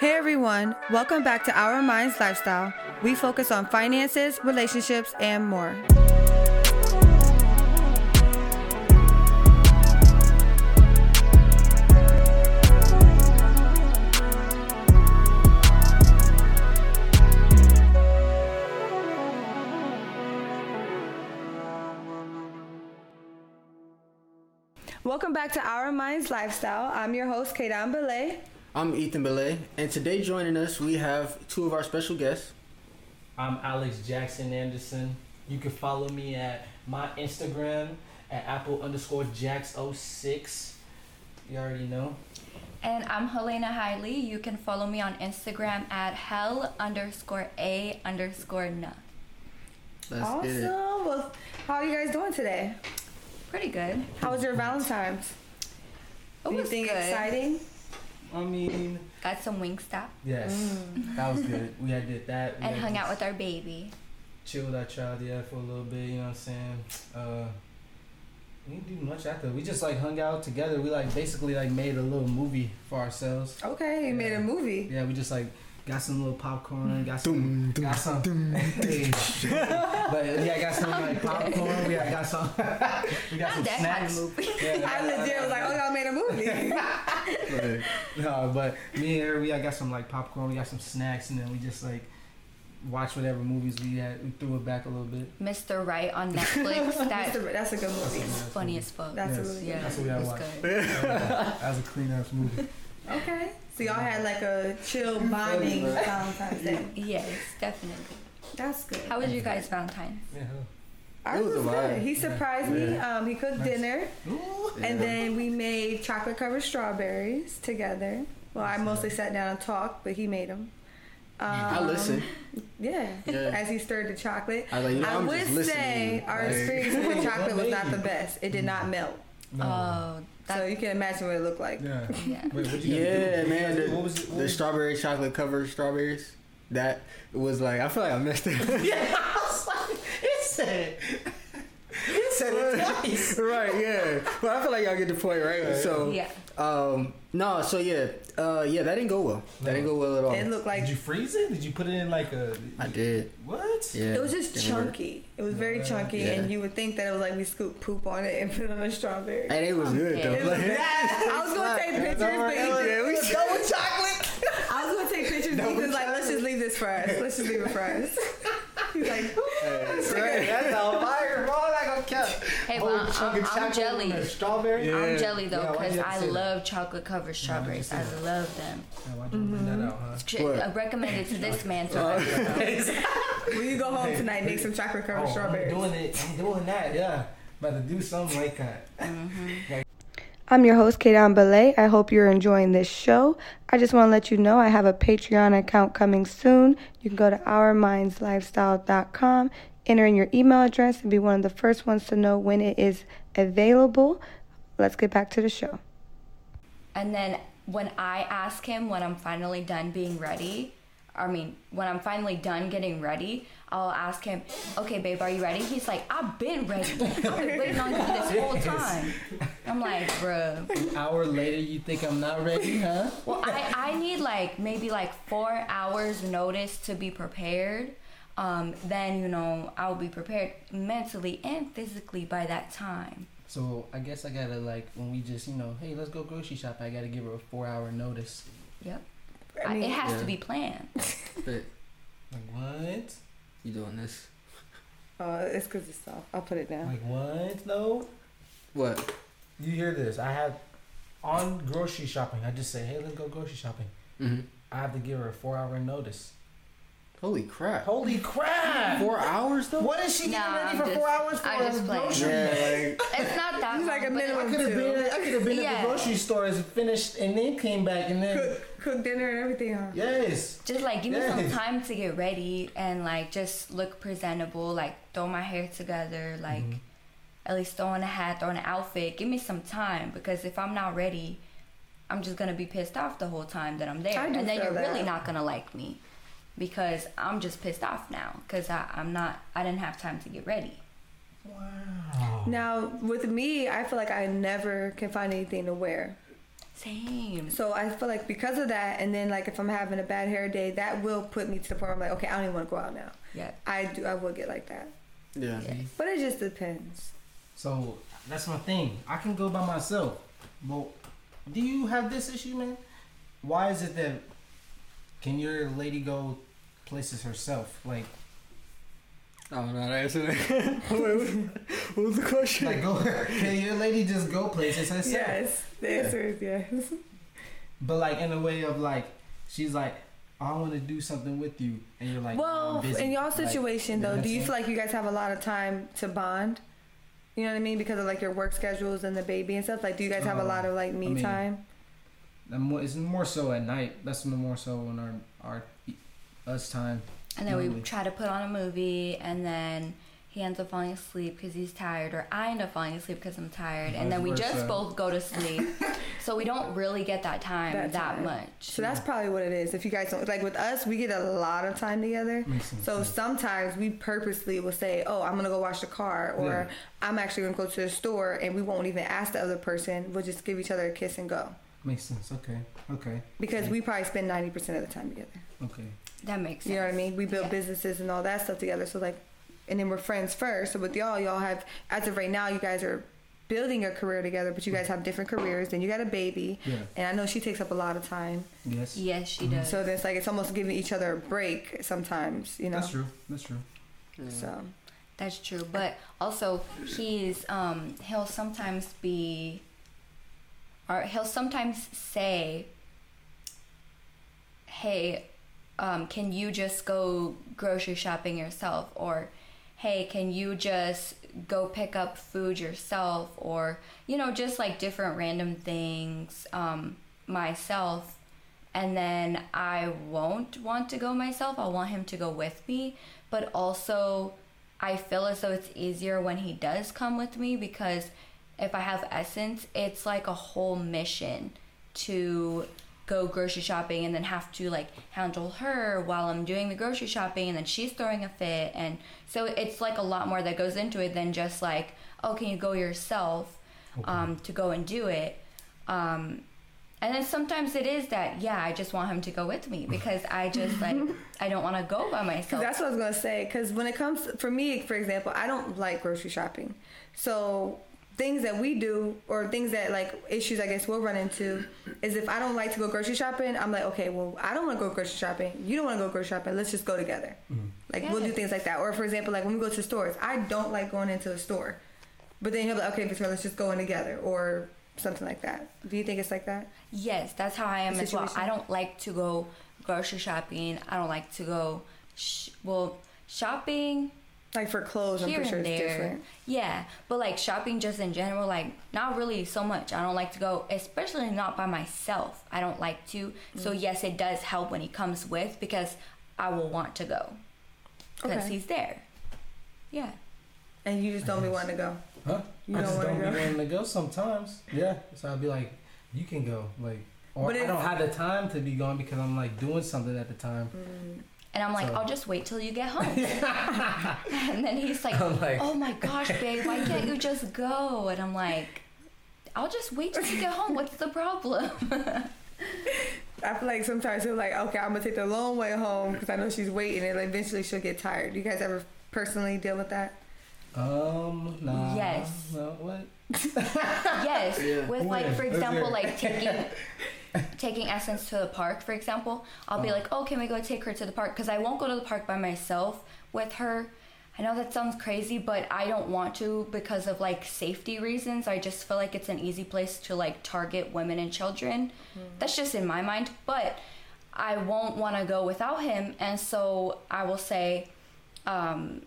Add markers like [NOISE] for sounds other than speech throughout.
Hey everyone, welcome back to Our Minds Lifestyle. We focus on finances, relationships, and more. Welcome back to Our Minds Lifestyle. I'm your host, Kadan Belay. I'm Ethan Belay, and today joining us we have two of our special guests. I'm Alex Jackson Anderson. You can follow me at my Instagram at apple underscore jax06. You already know. And I'm Helena Hiley. You can follow me on Instagram at hell underscore a underscore na. Let's awesome. get it. Well, how are you guys doing today? Pretty good. How was your Valentine's? It was Anything good. exciting? I mean, Got some wing Wingstop yes, that was good. [LAUGHS] We had did that. We and hung out with our baby. Chilled our child, yeah, for a little bit. You know what I'm saying? Uh, we didn't do much after. We just like hung out together. We like basically like made a little movie for ourselves. Okay, you made a movie. Yeah, we just like got some little popcorn, got some, Dum, dum, got some. [LAUGHS] Hey. but yeah, I got some like popcorn. We got, got some. [LAUGHS] we got some Not that kind of snacks. movie. Yeah, [LAUGHS] I legit was like, oh, y'all made a movie. Right. No, but me and her, we got some like popcorn. We got some snacks, and then we just like watch whatever movies we had. We threw it back a little bit. Mr. Right on Netflix. that's, a, That that's a good movie. is funny as fuck. That's Yes. a really yeah, good That's what we gotta it's watch. good. that was a clean ass movie. Okay. So y'all had like a chill bonding Right. Valentine's Day. [LAUGHS] Yes, definitely. That's good. How was your guys' Valentine's? Yeah. Ours It was was a good. He surprised me. Um, he cooked Nice. dinner, Ooh. and then we made chocolate covered strawberries together. Well, I mostly sat down and talked, but he made them. Um, I listen. Yeah. Yeah. As he stirred the chocolate. I like, you know, I would just listening. say our Like- experience with the [LAUGHS] chocolate was not the best. It did not melt. No. Oh, So you can imagine what it looked like. yeah. [LAUGHS] yeah. Wait, what'd you Yeah, man. The, what was it? What the was strawberry chocolate covered strawberries. That was like I feel like I messed it. [LAUGHS] Yeah, I was like, it said. [LAUGHS] It said it twice. right, yeah. But I feel like y'all get the point, right? So, Yeah. um, no, so yeah, uh, yeah, that didn't go well. That didn't go well at all. It looked like Did you freeze it? Did you put it in like a? I did. What? Yeah. it was just didn't work. chunky. It was very chunky, Yeah. and you would think that it was like we scooped poop on it and put it on a strawberry. And it was good though. Was Like- [LAUGHS] [LAUGHS] [LAUGHS] I was gonna take pictures, but Yeah, we Ethan, go with chocolate. I was gonna take pictures. but Ethan's like, let's just leave this for us. Let's just leave it for us. He's like, Right, that's on fire, bro. I gonna count. Hey, oh, well, I'm, I'm jelly. Strawberry. Yeah. I'm jelly though, because you have to I say that? love chocolate covered strawberries. I love them. Yeah, why'd bring that out, huh? I recommend it to this man. To when [LAUGHS] you go home tonight, make some chocolate covered Oh, strawberries. I'm doing it. I'm doing that. Yeah. About to do something like that. Mm-hmm. I'm your host, Kadan Belay. I hope you're enjoying this show. I just want to let you know I have a Patreon account coming soon. You can go to ourmindslifestyle.com, enter in your email address, and be one of the first ones to know when it is available. Let's get back to the show. And then when I ask him when I'm finally done being ready, I mean, when I'm finally done getting ready, I'll ask him, okay, babe, are you ready? He's like, I've been ready. [LAUGHS] I've been waiting on you this whole time. I'm like, bruh. An hour later, you think I'm not ready, huh? Well, I, I need like maybe like four hours notice to be prepared. Um, then, you know, I'll be prepared mentally and physically by that time. So I guess I gotta like when we just you know, hey, let's go grocery shop. I gotta give her a four hour notice. Yep. I I it has Yeah. to be planned. [LAUGHS] But Like what? you doing this? uh, it's because it's soft. I'll put it down. Like what? No. What? You hear this? I have on grocery shopping. I just say, hey, let's go grocery shopping. hmm I have to give her a four hour notice. Holy crap! Holy crap! Four hours though? What is she getting Nah, ready for just- four hours for? I just playing. grocery? Yeah, like It's not that It's like a but I could have been. I could have been at the grocery stores and finished, and then came back, and then Cook, cook dinner and everything, huh? yes. Just like give me some time to get ready and like just look presentable, like throw my hair together, like Mhm. at least throw on a hat, throw on an outfit. Give me some time because if I'm not ready, I'm just gonna be pissed off the whole time that I'm there, I do and then you're really not gonna like me because I'm just pissed off now because I'm not. I didn't have time to get ready. Wow. Now, with me, I feel like I never can find anything to wear. Same. So I feel like because of that, and then like if I'm having a bad hair day, that will put me to the point where I'm like, okay, I don't even want to go out now. Yeah. I do. I will get like that, Yeah. Yeah. but it just depends. So that's my thing. I can go by myself. But do you have this issue, man? Why is it that can your lady go places herself? Like, I don't know how to answer that. [LAUGHS] Wait, what, what was the question? like go can your lady just go places herself? Yes, the answer is yes. But like in a way of like, she's like, I want to do something with you, and you're like, well, I'm busy." in y'all situation you know though, do you feel like you guys have a lot of time to bond? You know what I mean? Because of like your work schedules and the baby and stuff. Like, do you guys have a Uh, lot of like me I mean, time? It's more so at night. That's more so on our our us time. And then we try to put on a movie, and then he ends up falling asleep because he's tired, or I end up falling asleep because I'm tired, and then we just versa. both go to sleep. [LAUGHS] so we don't really get that time That that, time. much. So that's probably what it is. If you guys don't like with us, we get a lot of time together. Makes sense. So sometimes we purposely will say, "Oh, I'm gonna go wash the car," or Yeah. "I'm actually gonna go to the store," and we won't even ask the other person. We'll just give each other a kiss and go Makes sense. Okay. Okay. because we probably spend ninety percent of the time together. Okay. That makes sense. You know what I mean? We build Yeah. businesses and all that stuff together. So like, and then we're friends first. So with y'all, y'all have as of right now, you guys are building a career together, but you guys have different careers. Then you got a baby, Yeah. and I know she takes up a lot of time. Yes. Yes, she Mhm. does. So then it's like it's almost giving each other a break sometimes. You know. That's true. That's true. Yeah. So That's true, but also he's um he'll sometimes be or he'll sometimes say hey um can you just go grocery shopping yourself? Or hey can you just go pick up food yourself? Or you know just like different random things um myself. And then I won't want to go myself. I'll want him to go with me, but also I feel as though it's easier when he does come with me because if I have Essence, it's like a whole mission to go grocery shopping and then have to like handle her while I'm doing the grocery shopping and then she's throwing a fit and so it's like a lot more that goes into it than just like oh can you go yourself um, to go and do it um, and then sometimes it is that yeah I just want him to go with me [LAUGHS] because I just like I don't want to go by Cause myself that's what I was gonna say. Because when it comes for me, for example, I don't like grocery shopping. So things that we do, or things that like issues I guess we'll run into, is if I don't like to go grocery shopping, I'm like, okay, well, I don't want to go grocery shopping. You don't want to go grocery shopping. Let's just go together. Mm-hmm. Like we'll do things like that. Or for example, like when we go to stores, I don't like going into a store, but then he'll be like, okay, Victoria, let's just go in together, or something like that. Do you think it's like that? Yes, that's how I am as well. I don't like to go grocery shopping. I don't like to go, sh- well, shopping Like for clothes, I'm pretty sure it's there. different. Yeah, but like shopping just in general, like not really so much. I don't like to go, especially not by myself. I don't like to. So Mm. yes, it does help when he comes with because I will want to go because Okay. he's there. Yeah. And you just don't be wanting to go. Huh? You I don't just wanna don't go? be willing to go sometimes. Yeah. So I'll be like, you can go. Like, or But I don't have the time to be going because I'm like doing something at the time. And I'm like, So- I'll just wait till you get home. [LAUGHS] and then he's like, like- oh my gosh, babe, why can't you just go? And I'm like, I'll just wait till you get home. What's the problem? [LAUGHS] I feel like sometimes he'll like, okay, I'm gonna take the long way home because I know she's waiting, and eventually she'll get tired. You guys ever personally deal with that? Um, nah. Yes. No, what? yes. [LAUGHS] Yeah. With like, for example, like taking taking Essence to the park, for example, I'll be Oh. like, oh, can we go take her to the park? Because I won't go to the park by myself with her. I know that sounds crazy, but I don't want to because of like safety reasons. I just feel like it's an easy place to like target women and children. That's just in my mind, but I won't want to go without him, and so I will say, um,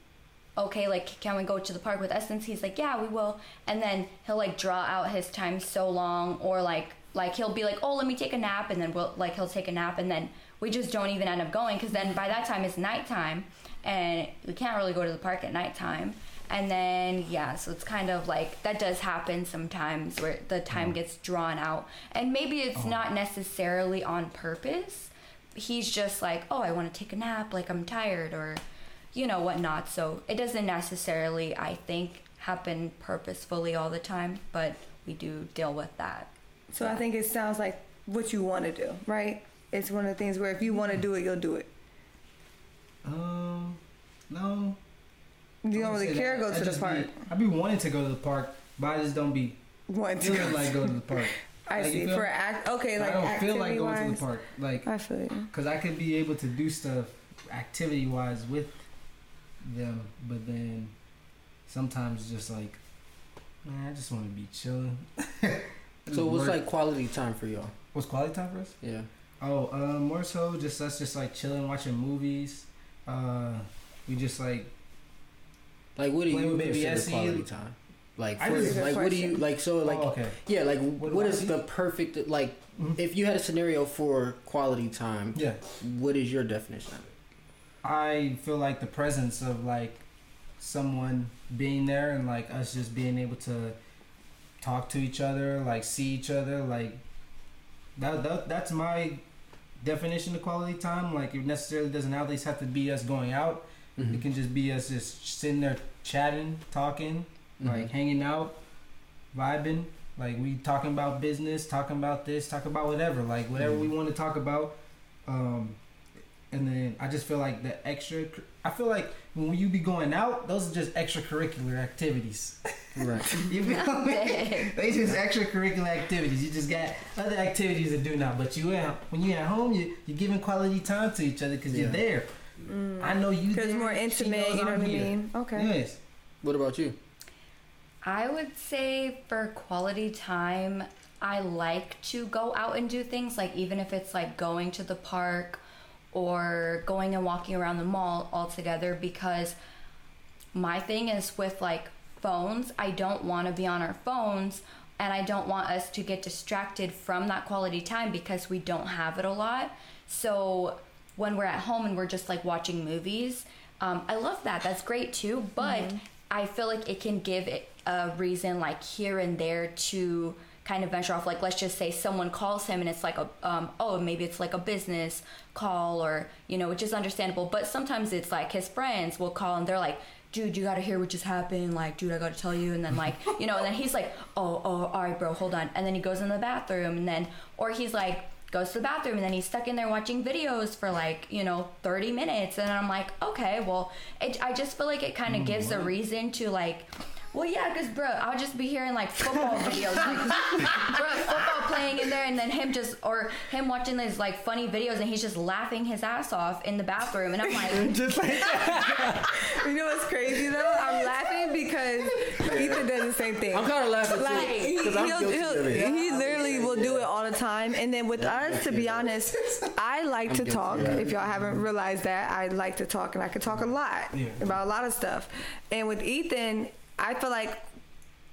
okay, like, can we go to the park with Essence? He's like, yeah, we will. And then he'll like draw out his time so long, or like, like he'll be like, oh, let me take a nap, and then we'll like he'll take a nap, and then we just don't even end up going because then by that time it's nighttime, and we can't really go to the park at nighttime. And then yeah, so it's kind of like that does happen sometimes where the time mm. gets drawn out, and maybe it's uh-huh. not necessarily on purpose. He's just like, oh, I want to take a nap, like I'm tired, or you know whatnot. So it doesn't necessarily, I think, happen purposefully all the time, but we do deal with that. So I think it sounds like what you want to do, right? It's one of the things where if you want to do it, you'll do it. Um, no. You don't really care to go I to the park. Be, I be wanting to go to the park, but I just don't be Want to go. like go to the park. I Like, see. For act, okay, like I don't feel like going to wise. the park, like, I feel you. cause I could be able to do stuff activity wise with them, but then sometimes just like, man, I just want to be chilling. [LAUGHS] So what's like quality time for y'all? what's quality time for us? Yeah. Oh, uh, more so just us just like chilling, watching movies. Uh, we just like Like what do you consider quality time? Like for, like what do you like so like oh, okay. yeah like What what is the perfect like Mhm. if you had a scenario for quality time Yeah, what is your definition of it? I feel like the presence of like someone being there and like us just being able to talk to each other, like see each other, like that, that that's my definition of quality time. Like it necessarily doesn't always have to be us going out. Mhm. It can just be us just sitting there chatting, talking, like Mhm. hanging out, vibing. Like we talking about business, talking about this, talking about whatever, like whatever we Mhm. want to talk about. Um, and then I just feel like the extra. I feel like when you be going out, those are just extracurricular activities. right [LAUGHS] You feel [LAUGHS] me? Dang. They just extracurricular activities. You just got other activities to do now. But you at when you at home, you you're giving quality time to each other because Yeah. you're there. I know you. Because there, Mm. more intimate, you know I'm what I here. mean? Okay. Yes. what about you I would say for quality time, I like to go out and do things like even if it's like going to the park or going and walking around the mall all together because my thing is with like phones, I don't want to be on our phones and I don't want us to get distracted from that quality time because we don't have it a lot. So when we're at home and we're just like watching movies, um, I love that. That's great too. But I feel like it can give it a reason, like here and there, to kind of venture off. Like let's just say someone calls him and it's like a um, oh maybe it's like a business call or you know which is understandable. But sometimes it's like his friends will call and they're like. Dude, you gotta hear what just happened. Like, dude, I gotta tell you. And then, like, [LAUGHS] you know, and then he's like, oh, oh, all right, bro, hold on. And then he goes in the bathroom, and then, or he's like, goes to the bathroom and then he's stuck in there watching videos for like you know 30 minutes and i'm like okay well it, i just feel like it kind of gives a reason to like well yeah because bro i'll just be hearing like football videos. Like [LAUGHS] bro football playing in there and then him just or him watching these like funny videos and he's just laughing his ass off in the bathroom. And i'm like [LAUGHS] just like [LAUGHS] You know what's crazy though? I'm laughing because Ethan does the same thing. I'm kind of laughing like too he, because I'm he'll, guilty he'll, of it. he literally will do it all the time. And then with us to be honest i like to talk. of if y'all haven't realized that i like to talk and i can talk a lot Yeah. about a lot of stuff. And with ethan i feel like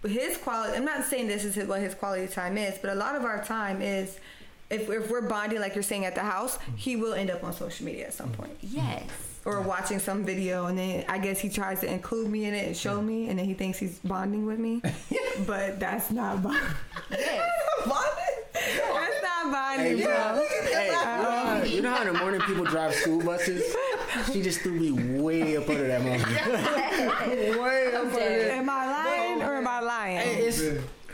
his quality i'm not saying this is his, what his quality time is but a lot of our time is if, if we're bonding like you're saying at the house he will end up on social media at some point yes or watching some video and then I guess he tries to include me in it and show me and then he thinks he's bonding with me. [LAUGHS] but that's not bonding. yes That's not bonding, Hey, you know, bro. hey, you, know how, you know how in the morning people drive school buses? [LAUGHS] She just threw me way up under that moment. [LAUGHS] way up under dead. there. Am I lying or am I lying? Hey, It's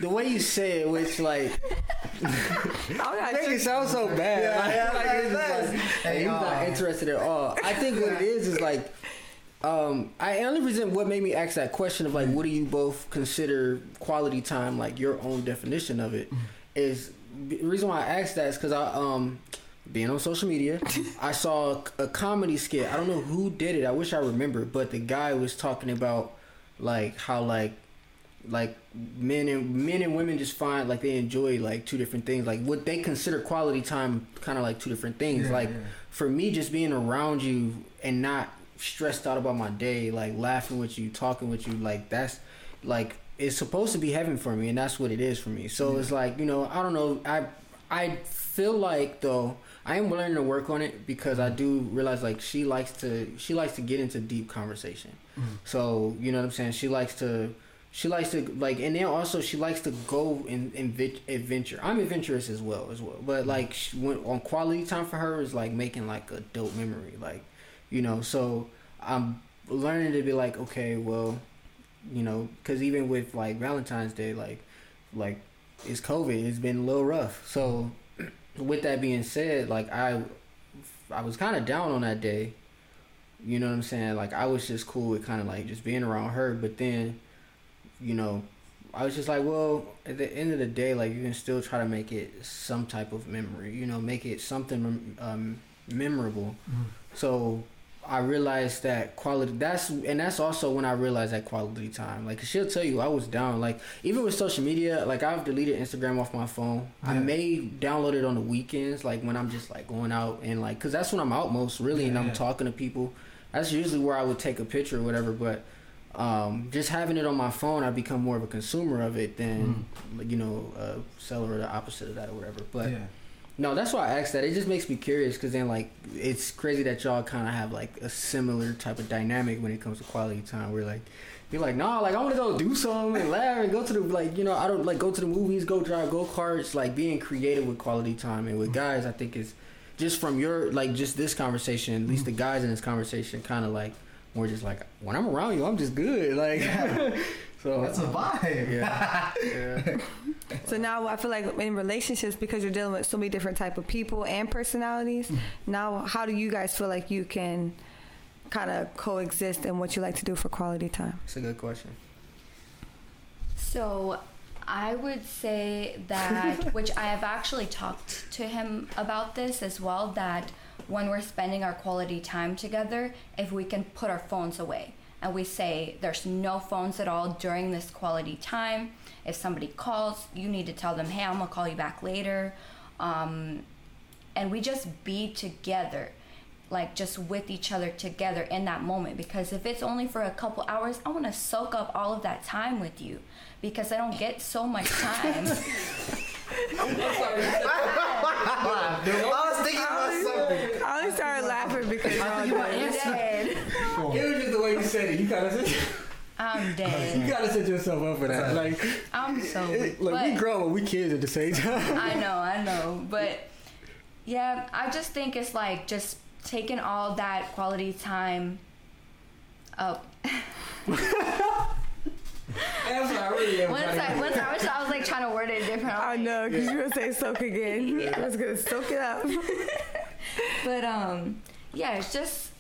the way you say it, which like [LAUGHS] I think it sounds so bad. Yeah, like, yeah, just like, hey, he's not interested at all. I think what it is is like, um, I only reason what made me ask that question of like, what do you both consider quality time? Like your own definition of it is the reason why I asked that is because I um. Being on social media, I saw a comedy skit. I don't know who did it. I wish I remember, but the guy was talking about like how like like men and men and women just find like they enjoy like two different things like what they consider quality time kind of like two different things Yeah, like yeah. for me just being around you and not stressed out about my day like laughing with you talking with you like that's like it's supposed to be heaven for me and that's what it is for me so it's like you know i don't know i i feel like though i am learning to work on it because i do realize like she likes to she likes to get into deep conversation. Mm-hmm. So you know what i'm saying? She likes to she likes to like and then also she likes to go and, and adventure. I'm adventurous as well as well. But like she went on quality time for her is like making like a dope memory like you know? So i'm learning to be like okay well you know because even with like valentine's day like like it's COVID. It's been a little rough. So, with that being said, like I, I was kind of down on that day. You know what I'm saying? Like I was just cool with kind of like just being around her, but then, you know, I was just like, well, at the end of the day, like you can still try to make it some type of memory. You know, make it something um, memorable. Mhm. So I realized that quality. That's and that's also when I realized that quality time. Like she'll tell you, I was down. Like even with social media, like I've deleted Instagram off my phone. I may download it on the weekends, like when I'm just like going out and like, cause that's when I'm out most really, and I'm yeah. talking to people. That's usually where I would take a picture or whatever. But um, just having it on my phone, I become more of a consumer of it than like, you know a seller or the opposite of that or whatever. But yeah. No, that's why I asked that. It just makes me curious because then, like, it's crazy that y'all kind of have like a similar type of dynamic when it comes to quality time. Where like you're like, nah, like I want to go do something and laugh and go to the like, you know, I don't like go to the movies, go drive go karts. Like being creative with quality time and with mm-hmm. guys, I think is just from your like just this conversation. At least the mm-hmm. guys in this conversation, kind of like more just like when I'm around you, I'm just good. Like, [LAUGHS] so That's a vibe. yeah, [LAUGHS] yeah. So now I feel like in relationships, because you're dealing with so many different type of people and personalities, mm-hmm. now how do you guys feel like you can kind of coexist and what you like to do for quality time? It's a good question. So I would say that, [LAUGHS] which I have actually talked to him about this as well, that when we're spending our quality time together, if we can put our phones away and we say there's no phones at all during this quality time, if somebody calls, you need to tell them, hey, I'm gonna call you back later. Um, and we just be together like just with each other together in that moment because if it's only for a couple hours i want to soak up all of that time with you because i don't get so much time [LAUGHS] I was thinking about something. I only started laughing because you're all doing dead It was just the way you said it. You kind of said. I'm [LAUGHS] dead You gotta set yourself up for that. Like, i'm so it, like we grow but we kids at the same time. i know i know but yeah i just think it's like just taking all that quality time up [LAUGHS] That's what I really once i once i was i was like trying to word it different I I'm know, because you were going to say soak again. [LAUGHS] I was going to soak it up. But um, yeah, it's just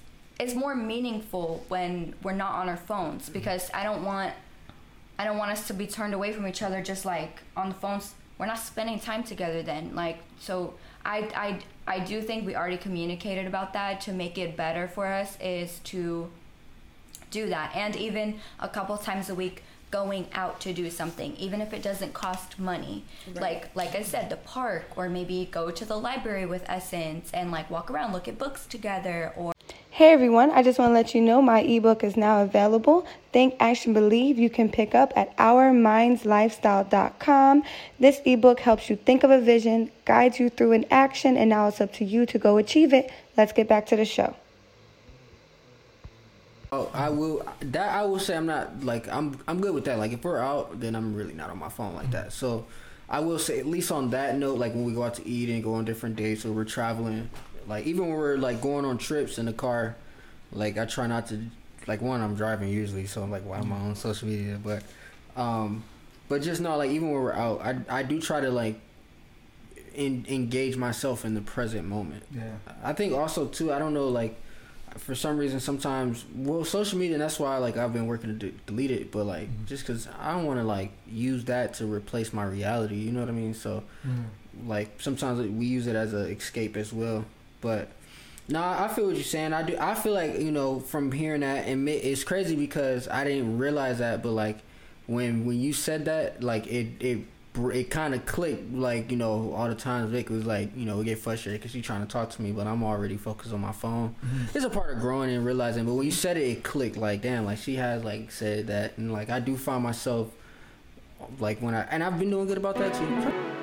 it's more meaningful when we're not on our phones mm-hmm. because I don't want I don't want us to be turned away from each other just like on the phones. We're not spending time together then. Like so I I I do think we already communicated about that to make it better for us is to do that and even a couple times a week going out to do something even if it doesn't cost money like like i said the park or maybe go to the library with essence and like walk around look at books together or Hey everyone, I just want to let you know my ebook is now available. Think, Action, Believe you can pick up at ourmindslifestyle.com. This ebook helps you think of a vision, guides you through an action, and now it's up to you to go achieve it. Let's get back to the show. Oh, I will. That I will say I'm not like I'm. I'm good with that. Like if we're out, then I'm really not on my phone like that. So, I will say at least on that note, like when we go out to eat and go on different dates or we're traveling, like even when we're like going on trips in the car, like I try not to. Like one, I'm driving usually, so I'm like, why am I on social media? But, um, but just not like even when we're out, I I do try to like. In, engage myself in the present moment. Yeah. I think also too. I don't know, like for some reason, sometimes well, social media. And that's why like I've been working to de- delete it. But like just because I don't want to like use that to replace my reality. You know what I mean? So Mm. like sometimes we use it as an escape as well. But nah, I feel what you're saying. I do. I feel like you know from hearing that, and it's crazy because I didn't realize that. But like when when you said that, like it it it kind of clicked. Like you know all the times Vic was like you know we get frustrated because she's trying to talk to me, but I'm already focused on my phone. Mm-hmm. It's a part of growing and realizing. But when you said it, it clicked. Like damn, like she has like said that, and like I do find myself like when I and I've been doing good about that too.